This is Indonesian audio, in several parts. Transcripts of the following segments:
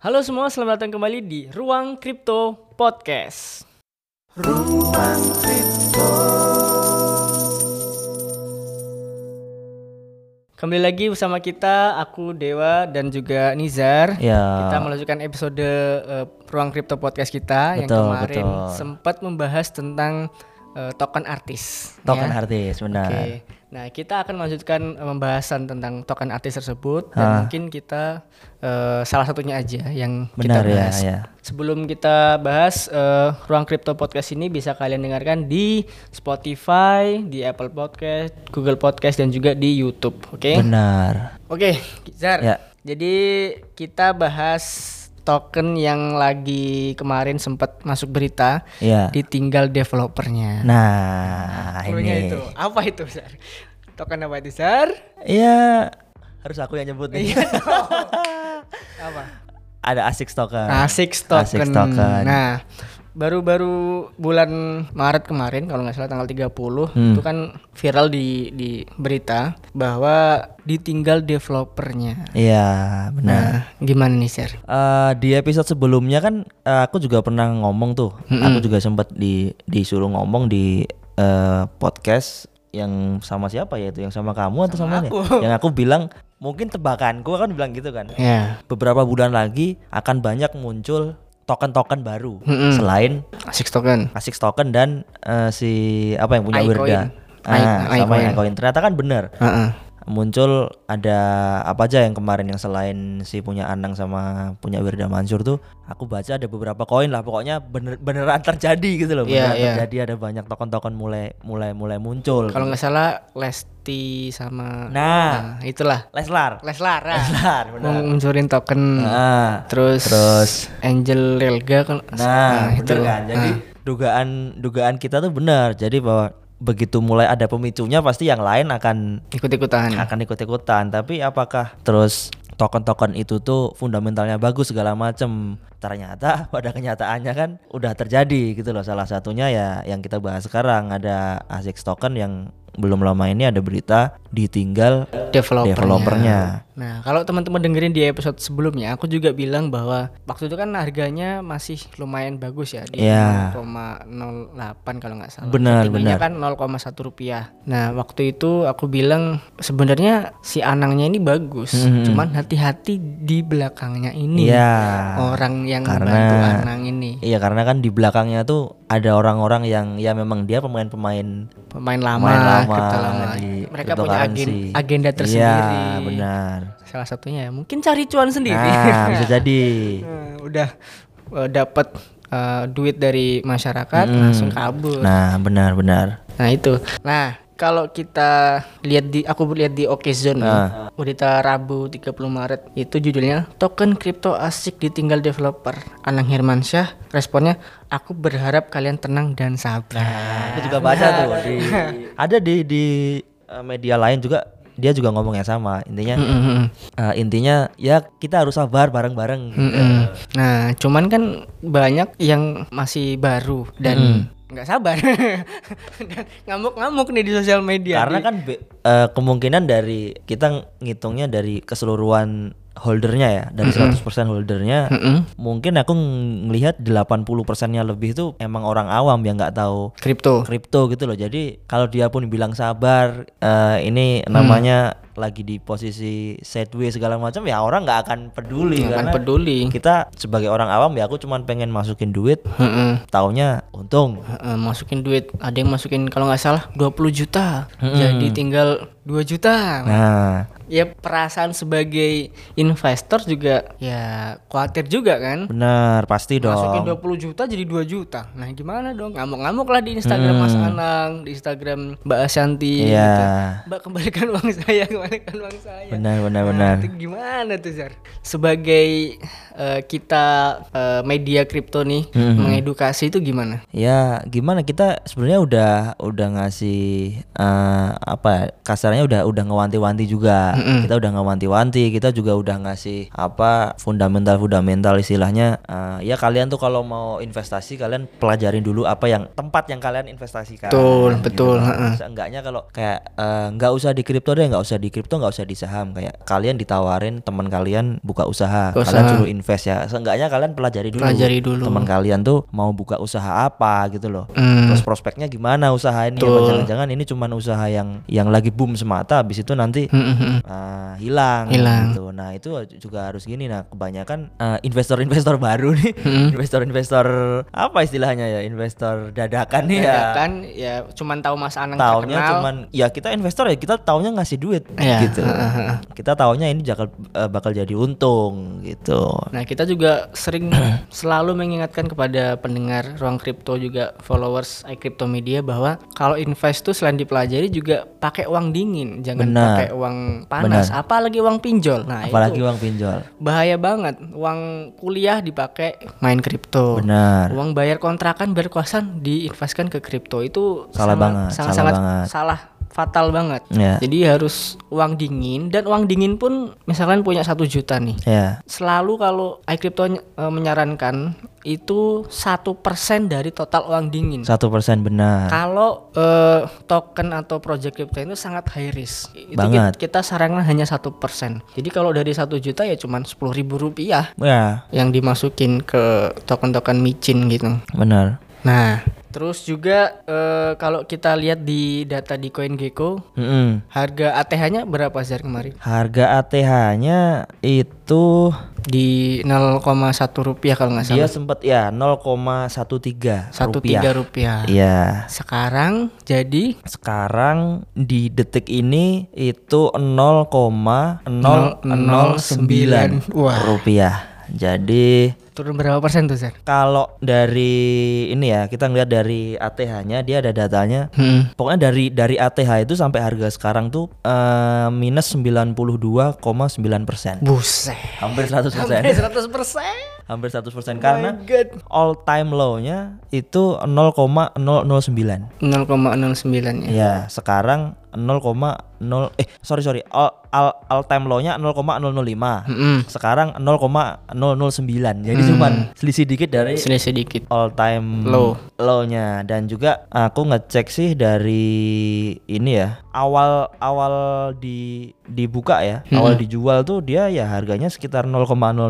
Halo semua, selamat datang kembali di Ruang Kripto Podcast. Ruang Kripto. Kembali lagi bersama kita, aku Dewa dan juga Nizar. Ya. Kita melanjutkan episode eh, Ruang Kripto Podcast kita yang Betul, kemarin betul. sempat membahas tentang eh, token artis. Token ya. artis, benar. Oke. Nah, kita akan melanjutkan eh, pembahasan tentang token artis tersebut Ah. dan mungkin kita eh, salah satunya aja yang Benar kita ya, bahas. ya. Sebelum kita bahas eh, Ruang Kripto Podcast ini bisa kalian dengarkan di Spotify, di Apple Podcast, Google Podcast dan juga di YouTube, oke? Benar. Oke, Zar. Ya. Jadi kita bahas token yang lagi kemarin sempat masuk berita Ya. ditinggal developernya. Nah, Pokoknya ini. itu. Apa itu, Zar? Token apa itu, Zar? Iya, harus aku yang nyebut nih. Iya apa? Ada ASIC token. Asik token. ASIC token. Nah, baru-baru bulan Maret kemarin kalau nggak salah tanggal 30 Hmm. itu kan viral di di berita bahwa ditinggal developernya. Iya, benar. Nah, gimana nih, Sir? Eh, di episode sebelumnya kan eh, aku juga pernah ngomong tuh. Aku juga sempat di disuruh ngomong di eh, podcast yang sama siapa ya itu yang sama kamu atau sama, ini? aku. Yang aku bilang mungkin tebakanku kan bilang gitu kan. Ya, Beberapa bulan lagi akan banyak muncul token-token baru Mm-mm. selain asik token. ASIC token dan eh, si apa yang punya. Wirda. I- Ah, sama yang iCoin. Ternyata kan benar Heeh. Muncul ada apa aja yang kemarin yang selain si punya Anang sama punya Wirda Mansur tuh aku baca ada beberapa koin lah pokoknya bener beneran terjadi gitu loh Iya, beneran iya. terjadi ada banyak token-token mulai mulai mulai muncul Kalau nggak salah Lesti sama nah nah, itulah Leslar Leslar. ah. Leslar benar munculin token. nah, Terus terus Angel Relga kan nah, itu bener kan jadi dugaan dugaan kita tuh benar jadi bahwa begitu mulai ada pemicunya pasti yang lain akan ikut-ikutan. akan ikut-ikutan. Tapi apakah terus token-token itu tuh fundamentalnya bagus segala macem? Ternyata pada kenyataannya kan udah terjadi gitu loh. Salah satunya ya yang kita bahas sekarang ada ASIC token yang belum lama ini ada berita ditinggal developernya. developernya Nah, kalau teman-teman dengerin di episode sebelumnya, aku juga bilang bahwa waktu itu kan harganya masih lumayan bagus ya di Iya. 0,08 kalau nggak salah. Benar, benar. kan 0,1 rupiah. Nah, waktu itu aku bilang sebenarnya si Anangnya ini bagus, Mhm. cuman hati-hati di belakangnya ini Iya orang yang Karena- membantu Anang ini. iya karena kan di belakangnya tuh ada orang-orang yang ya memang dia pemain-pemain Pemain lama, pemain lama, lama. di Mereka punya agen, agenda tersendiri. Iya benar Salah satunya ya, mungkin cari cuan sendiri. nah bisa jadi Eh, udah uh, dapat uh, duit dari masyarakat langsung kabur. Nah. nah benar-benar itu. Nah kalau kita lihat di aku lihat di Okezone nih, Ah. berita Rabu 30 Maret itu judulnya token kripto asik ditinggal developer. Anang Hermansyah responnya aku berharap kalian tenang dan sabar. Nah, aku juga baca tuh di ada di di eh, media lain juga dia juga ngomong yang sama intinya Mm-mm. eh, intinya ya kita harus sabar bareng-bareng gitu. Mm-mm. Nah, cuman kan banyak yang masih baru dan nggak sabar dan ngamuk-ngamuk nih di sosial media. karena Di- kan eh, kemungkinan dari kita ngitungnya dari keseluruhan holdernya ya dari 100% holdernya Mm-mm. mungkin aku ngelihat 80 persennya lebih tuh emang orang awam yang nggak tahu kripto. kripto gitu loh. Jadi kalau dia pun bilang sabar, eh, ini namanya lagi di posisi sideways segala macam ya orang nggak akan peduli Nggak akan peduli. kita sebagai orang awam ya aku cuman pengen masukin duit, Heeh. taunya untung. Heeh, masukin duit, ada yang masukin kalau nggak salah 20 juta. Jadi tinggal 2 juta. Nah, Ya perasaan sebagai investor juga ya khawatir juga kan. benar pasti Masukin dong. 20 juta jadi 2 juta. Nah, gimana dong? Ngamuk-ngamuk lah di Instagram Mas Anang, di Instagram Mbak Ashanti Iya. gitu. Mbak kembalikan uang saya, uang saya. Benar benar Nah, benar. itu gimana tuh, Zar? Sebagai eh, kita eh, media kripto nih mengedukasi itu gimana? Ya gimana kita sebenarnya udah udah ngasih eh, apa ya, kasarnya udah udah ngewanti-wanti juga. Kita udah ngewanti-wanti, kita juga udah ngasih apa fundamental-fundamental istilahnya. eh, ya kalian tuh kalau mau investasi kalian pelajarin dulu apa yang tempat yang kalian investasikan. Betul, gitu betul, heeh. Seenggaknya kalau kayak nggak usah di kripto deh, nggak usah di kripto, nggak usah di saham. Kayak kalian ditawarin teman kalian buka usaha, Buka kalian usaha. suruh invest ya. Seenggaknya kalian pelajari dulu. Pelajari dulu. Teman kalian tuh mau buka usaha apa gitu loh. Hmm. Terus prospeknya gimana usaha ini? Jangan-jangan ini cuman usaha yang yang lagi boom semata habis itu nanti Mm, mm, mm. uh, hilang Hilang. gitu. Nah, itu juga harus gini. Nah, kebanyakan uh, investor-investor baru nih, Hmm. investor-investor apa istilahnya ya? Investor dadakan nih ya. Ya kan ya cuman tahu Mas Anang terkenal. cuman ya kita investor ya kita taunya ngasih duit Iya, gitu. kita taunya ini bakal eh, bakal jadi untung gitu. Nah, kita juga sering selalu mengingatkan kepada pendengar ruang kripto juga followers iCrypto Media bahwa kalau invest tuh selain dipelajari juga pakai uang dingin, jangan pakai uang panas, apalagi uang pinjol. Nah, Apalagi itu uang pinjol. bahaya banget. Uang kuliah dipakai main kripto. Benar. Uang bayar kontrakan bayar kosan diinvestkan ke kripto itu Salah sangat- banget, sangat salah sangat banget. salah fatal banget. Ya. Jadi harus uang dingin dan uang dingin pun misalkan punya satu juta nih. Ya. Selalu kalau iCrypto e, menyarankan itu satu persen dari total uang dingin. Satu persen benar. Kalau eh, token atau project crypto itu sangat high risk. Itu Banget. ki- kita sarankan hanya satu persen. Jadi kalau dari satu juta ya cuman sepuluh ribu rupiah Ya, yang dimasukin ke token-token micin gitu. benar. Nah, terus juga eh, kalau kita lihat di data di CoinGecko, Mm-mm. harga ATH-nya berapa Zar kemarin? Harga ATH-nya itu Di 0,1 rupiah kalau nggak salah. dia sempat ya 0,13 Satu rupiah. tiga rupiah. Iya. Sekarang jadi Sekarang di detik ini itu 0,009 Wah. rupiah. Jadi turun berapa persen tuh Zar? kalau dari ini ya kita ngeliat dari ATH-nya dia ada datanya. Hmm. Pokoknya dari dari ATH itu sampai harga sekarang tuh eh, minus 92,9 persen. Buset. Hampir 100 persen. Sampai 100 persen. Hampir 100 persen Oh karena God. all time low-nya itu 0,009. 0,09 ya. Ya, sekarang 0,0 eh sorry sorry all, all, all time low-nya 0,005. Mm-mm. Sekarang 0,009. Jadi cuman selisih dikit dari Selisih sedikit. all time Low. low-nya dan juga aku ngecek sih dari ini ya awal awal di dibuka ya awal dijual tuh dia ya harganya sekitar 0,006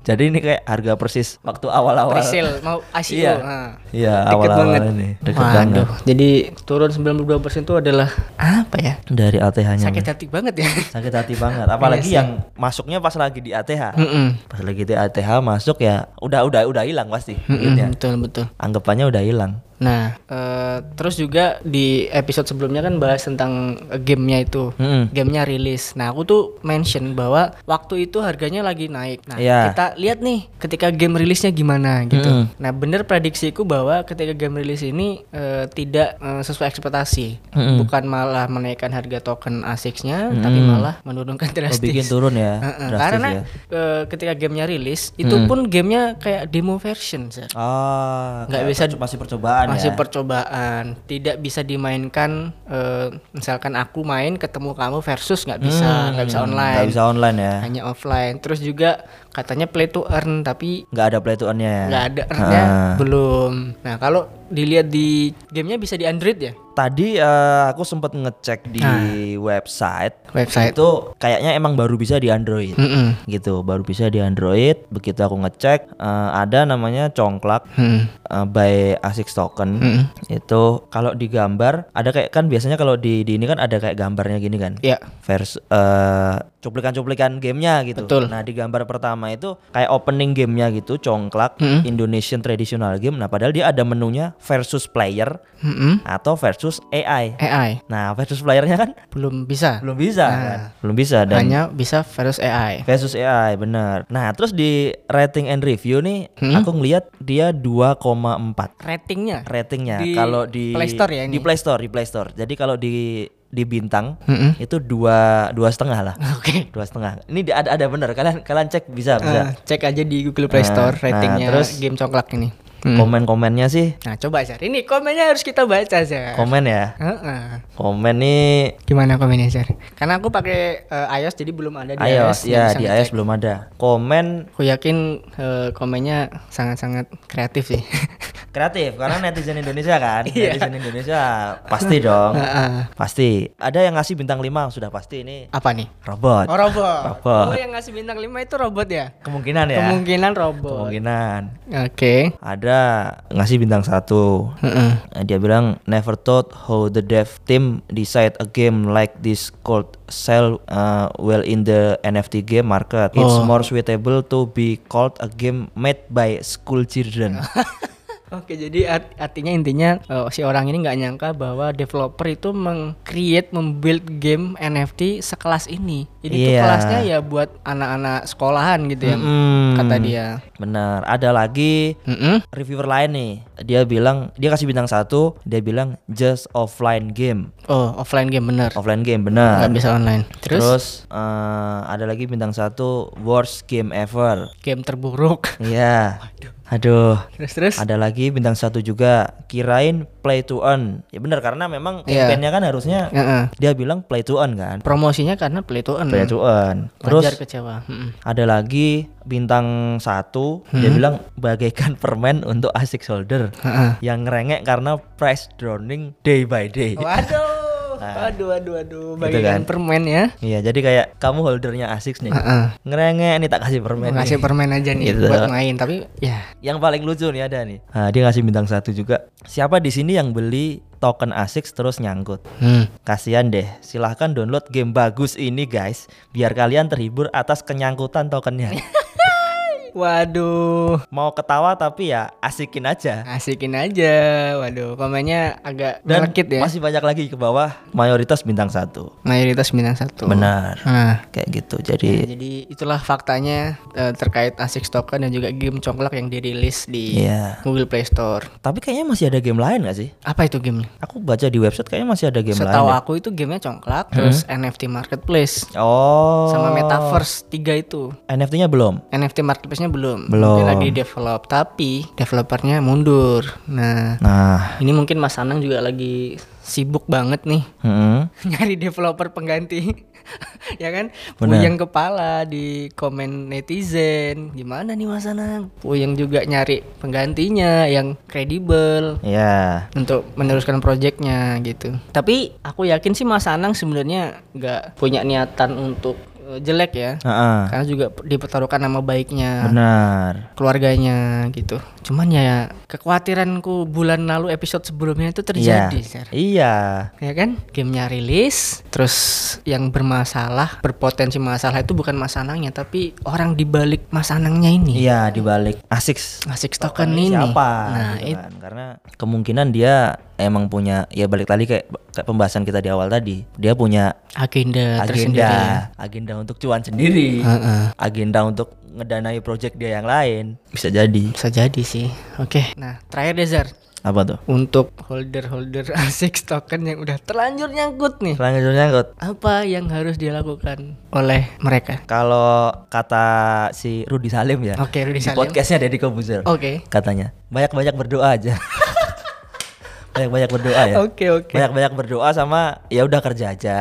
jadi ini kayak harga persis waktu awal-awal Presale mau ICO. Iya. Nah. iya Deket awal-awal banget. ini deket Waduh, banget jadi turun 92% itu adalah apa ya? dari ATH-nya Sakit hati banget ya. sakit hati banget apalagi Iya yang masuknya pas lagi di ATH Mm-mm. pas lagi di ATH masuk ya udah udah udah hilang pasti Mm-mm, duitnya. betul betul. anggapannya udah hilang Nah, eh, terus juga di episode sebelumnya kan bahas tentang gamenya itu, Mm-mm. gamenya rilis. Nah, aku tuh mention bahwa waktu itu harganya lagi naik. Nah, Iya. kita lihat nih ketika game rilisnya gimana gitu. Mm-mm. Nah, bener prediksiku bahwa ketika game rilis ini eh, tidak eh, sesuai ekspektasi, Mm-mm. bukan malah menaikkan harga token ASICS-nya, tapi malah menurunkan Oh, drastis. bikin turun ya Heeh, drastis karena ya eh, ketika gamenya rilis, itu pun gamenya kayak demo version, Sir. Ah, Nggak bisa masih percobaan masih ya. percobaan tidak bisa dimainkan eh, misalkan aku main ketemu kamu versus nggak bisa Hmm, nggak bisa online Nggak bisa online ya. hanya offline terus juga katanya play to earn tapi Nggak ada play to earn-nya ya. nggak ada earnnya Ah. belum nah kalau dilihat di gamenya bisa di Android ya Tadi eh, aku sempat ngecek di Ah. website. website Itu kayaknya emang baru bisa di Android. Mm-mm. Gitu, baru bisa di Android. Begitu aku ngecek eh, ada namanya Congklak Hmm. eh, by ASICS Token. Mm-mm. Itu kalau digambar ada kayak kan biasanya kalau di, di ini kan ada kayak gambarnya gini kan. ya vers eh, cuplikan-cuplikan gamenya gitu. Betul. Nah di gambar pertama itu kayak opening gamenya gitu, congklak Mm-mm. Indonesian traditional game. Nah padahal dia ada menunya versus player Mm-mm. atau versus AI. AI Nah versus playernya kan belum bisa belum bisa, Nah. kan? belum bisa dan hanya bisa versus AI versus AI benar. Nah terus di rating and review nih aku ngelihat dia 2,4 ratingnya ratingnya. Di Kalau di Play Store ya ini? Di Play Store, di Play Store. Jadi kalau di di bintang Mm-mm. itu dua dua setengah lah. oke dua setengah ini ada ada bener kalian kalian cek bisa bisa Ah, cek aja di Google Play Nah, Store nah, ratingnya terus- game congklak ini Hmm. komen-komennya sih Nah coba Zar, ini komennya harus kita baca Zar. komen ya Heeh. komen nih Gimana komennya Zar? Karena aku pakai eh, iOS jadi belum ada di iOS yang ya di ngecek. iOS belum ada komen Aku yakin eh, komennya sangat-sangat kreatif sih. kreatif karena netizen Indonesia kan. Iya. netizen Indonesia pasti dong. Pasti. Ada yang ngasih bintang 5 sudah pasti ini Apa nih? robot. Oh robot. Robot. Oh yang ngasih bintang 5 itu robot ya? Kemungkinan ya. Kemungkinan robot. Kemungkinan. Oke. Ada ngasih bintang satu. Nah, Dia bilang never thought how the dev team decide a game like this could sell uh, well in the NFT game market. It's Oh. more suitable to be called a game made by school children. Oke, jadi art- artinya intinya eh, si orang ini nggak nyangka bahwa developer itu meng-create, membuild game NFT sekelas ini. Jadi itu Iya. kelasnya ya buat anak-anak sekolahan gitu ya, Mm-mm. kata dia. Benar. Ada lagi Mm-mm. reviewer lain nih. Dia bilang dia kasih bintang satu. Dia bilang just offline game. Oh, offline game bener, Offline game benar. nggak bisa online. Terus, Terus eh, ada lagi bintang satu worst game ever. game terburuk. Iya. Aduh. terus terus. Ada lagi bintang satu juga kirain play to earn. Ya benar karena memang campaign-nya kan harusnya Heeh. dia bilang play to earn kan. Promosinya karena play to earn. Play to earn. Wajar Terus kecewa. Ada lagi bintang satu Hmm. dia bilang bagaikan permen untuk asik shoulder Heeh. yang ngerengek karena price drowning day by day. Waduh. Waduh, waduh, waduh. Gitu Bagian kan. permen ya. Iya, jadi kayak kamu holdernya asik nih. Heeh. Ngerengek nih tak kasih permen. Ngasih nih. permen aja nih Gitu. buat main, tapi ya Yang paling lucu nih ada nih. Nah, dia ngasih bintang satu juga. Siapa di sini yang beli token ASICS terus nyangkut? hmm. Kasihan deh, silahkan download game bagus ini guys Biar kalian terhibur atas kenyangkutan tokennya Waduh, Mau ketawa tapi ya asikin aja asikin aja. Waduh, komennya agak Dan ya. masih banyak lagi ke bawah Mayoritas bintang satu Mayoritas bintang satu. Benar Nah, Kayak gitu, jadi jadi itulah faktanya eh, terkait ASICS token dan juga game congklak yang dirilis di Iya Google Play Store. Tapi kayaknya masih ada game lain gak sih? Apa itu gamenya? Aku baca di website kayaknya masih ada game Setahu lain deh. aku itu gamenya congklak, terus NFT Marketplace Oh sama Metaverse tiga itu. NFT-nya belum? NFT Marketplace-nya belum. Belum. Mungkin lagi develop, tapi developernya mundur. Nah, Nah ini mungkin Mas Anang juga lagi sibuk banget nih hmm. nyari developer pengganti ya kan Benar. puyeng kepala di komen netizen gimana nih mas Anang puyeng juga nyari penggantinya yang kredibel Ya untuk meneruskan proyeknya gitu tapi aku yakin sih mas Anang sebenarnya nggak punya niatan untuk jelek ya. Heeh. karena juga dipertaruhkan nama baiknya. Benar. Keluarganya gitu. Cuman ya kekhawatiranku bulan lalu episode sebelumnya itu terjadi Sar. Iya. Ya kan? Gamenya rilis terus yang bermasalah berpotensi masalah itu bukan mas Anangnya tapi orang dibalik mas Anangnya ini. Iya dibalik. ASICS asik token ini. siapa nah gitu itu kan. karena kemungkinan dia emang punya ya balik tadi kayak, kayak pembahasan kita di awal tadi. Dia punya agenda, tersendiri. Agenda agenda untuk cuan sendiri. Heeh. agenda untuk ngedanai project dia yang lain. Bisa jadi. Bisa jadi sih. Oke. Nah terakhir Desar apa tuh? Untuk holder-holder ASICS token yang udah terlanjur nyangkut nih. Selanjutnya nyangkut? Apa yang harus dilakukan oleh mereka? Kalau kata si Rudi Salim ya Oke, Rudy di Salim. podcastnya Deddy Kobuzer oke. katanya banyak-banyak berdoa aja. Banyak-banyak berdoa ya. Oke oke. Banyak-banyak berdoa sama ya udah kerja aja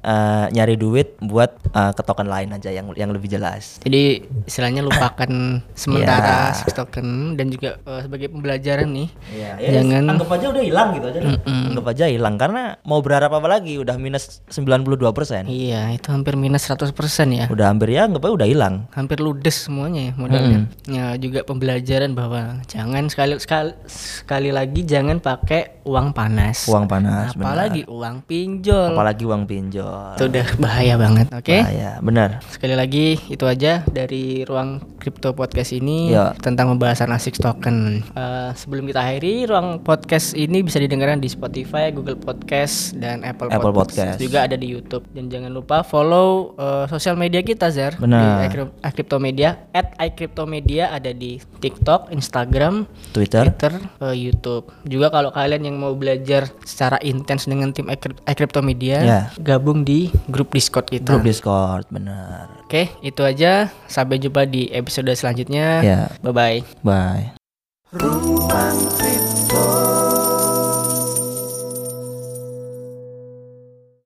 eh, nyari duit buat eh, ke token lain aja yang yang lebih jelas Jadi istilahnya lupakan sementara six token dan juga eh, sebagai pembelajaran nih. ya, Jangan- anggap aja udah hilang gitu aja anggap aja hilang karena mau berharap apa lagi udah minus 92 persen Iya, itu hampir minus 100% ya. udah hampir ya anggap aja udah hilang Hampir ludes semuanya ya modalnya. Ya juga pembelajaran bahwa jangan sekali sekali sekali lagi jangan pakai uang panas. uang panas benar. Apalagi uang pinjol. apalagi uang pinjol Itu udah bahaya banget, oke? ya benar Sekali lagi itu aja dari ruang crypto podcast ini Ya. tentang pembahasan ASICS token. Eh, sebelum kita akhiri, ruang podcast ini bisa didengarkan di Spotify, Google Podcast, dan Apple, Apple Podcast. Juga ada di YouTube. Dan jangan lupa follow eh, sosial media kita, Zar. Benar. Di iCryptomedia, at iCryptomedia ada di TikTok, Instagram, Twitter Twitter, eh, YouTube. Juga kalau kalian yang mau belajar secara intens dengan tim iCryp- iCryptomedia, Ya. Gabung di grup Discord kita. grup Discord benar Oke, itu aja. Sampai jumpa di episode selanjutnya. Ya. Bye bye. bye Kripto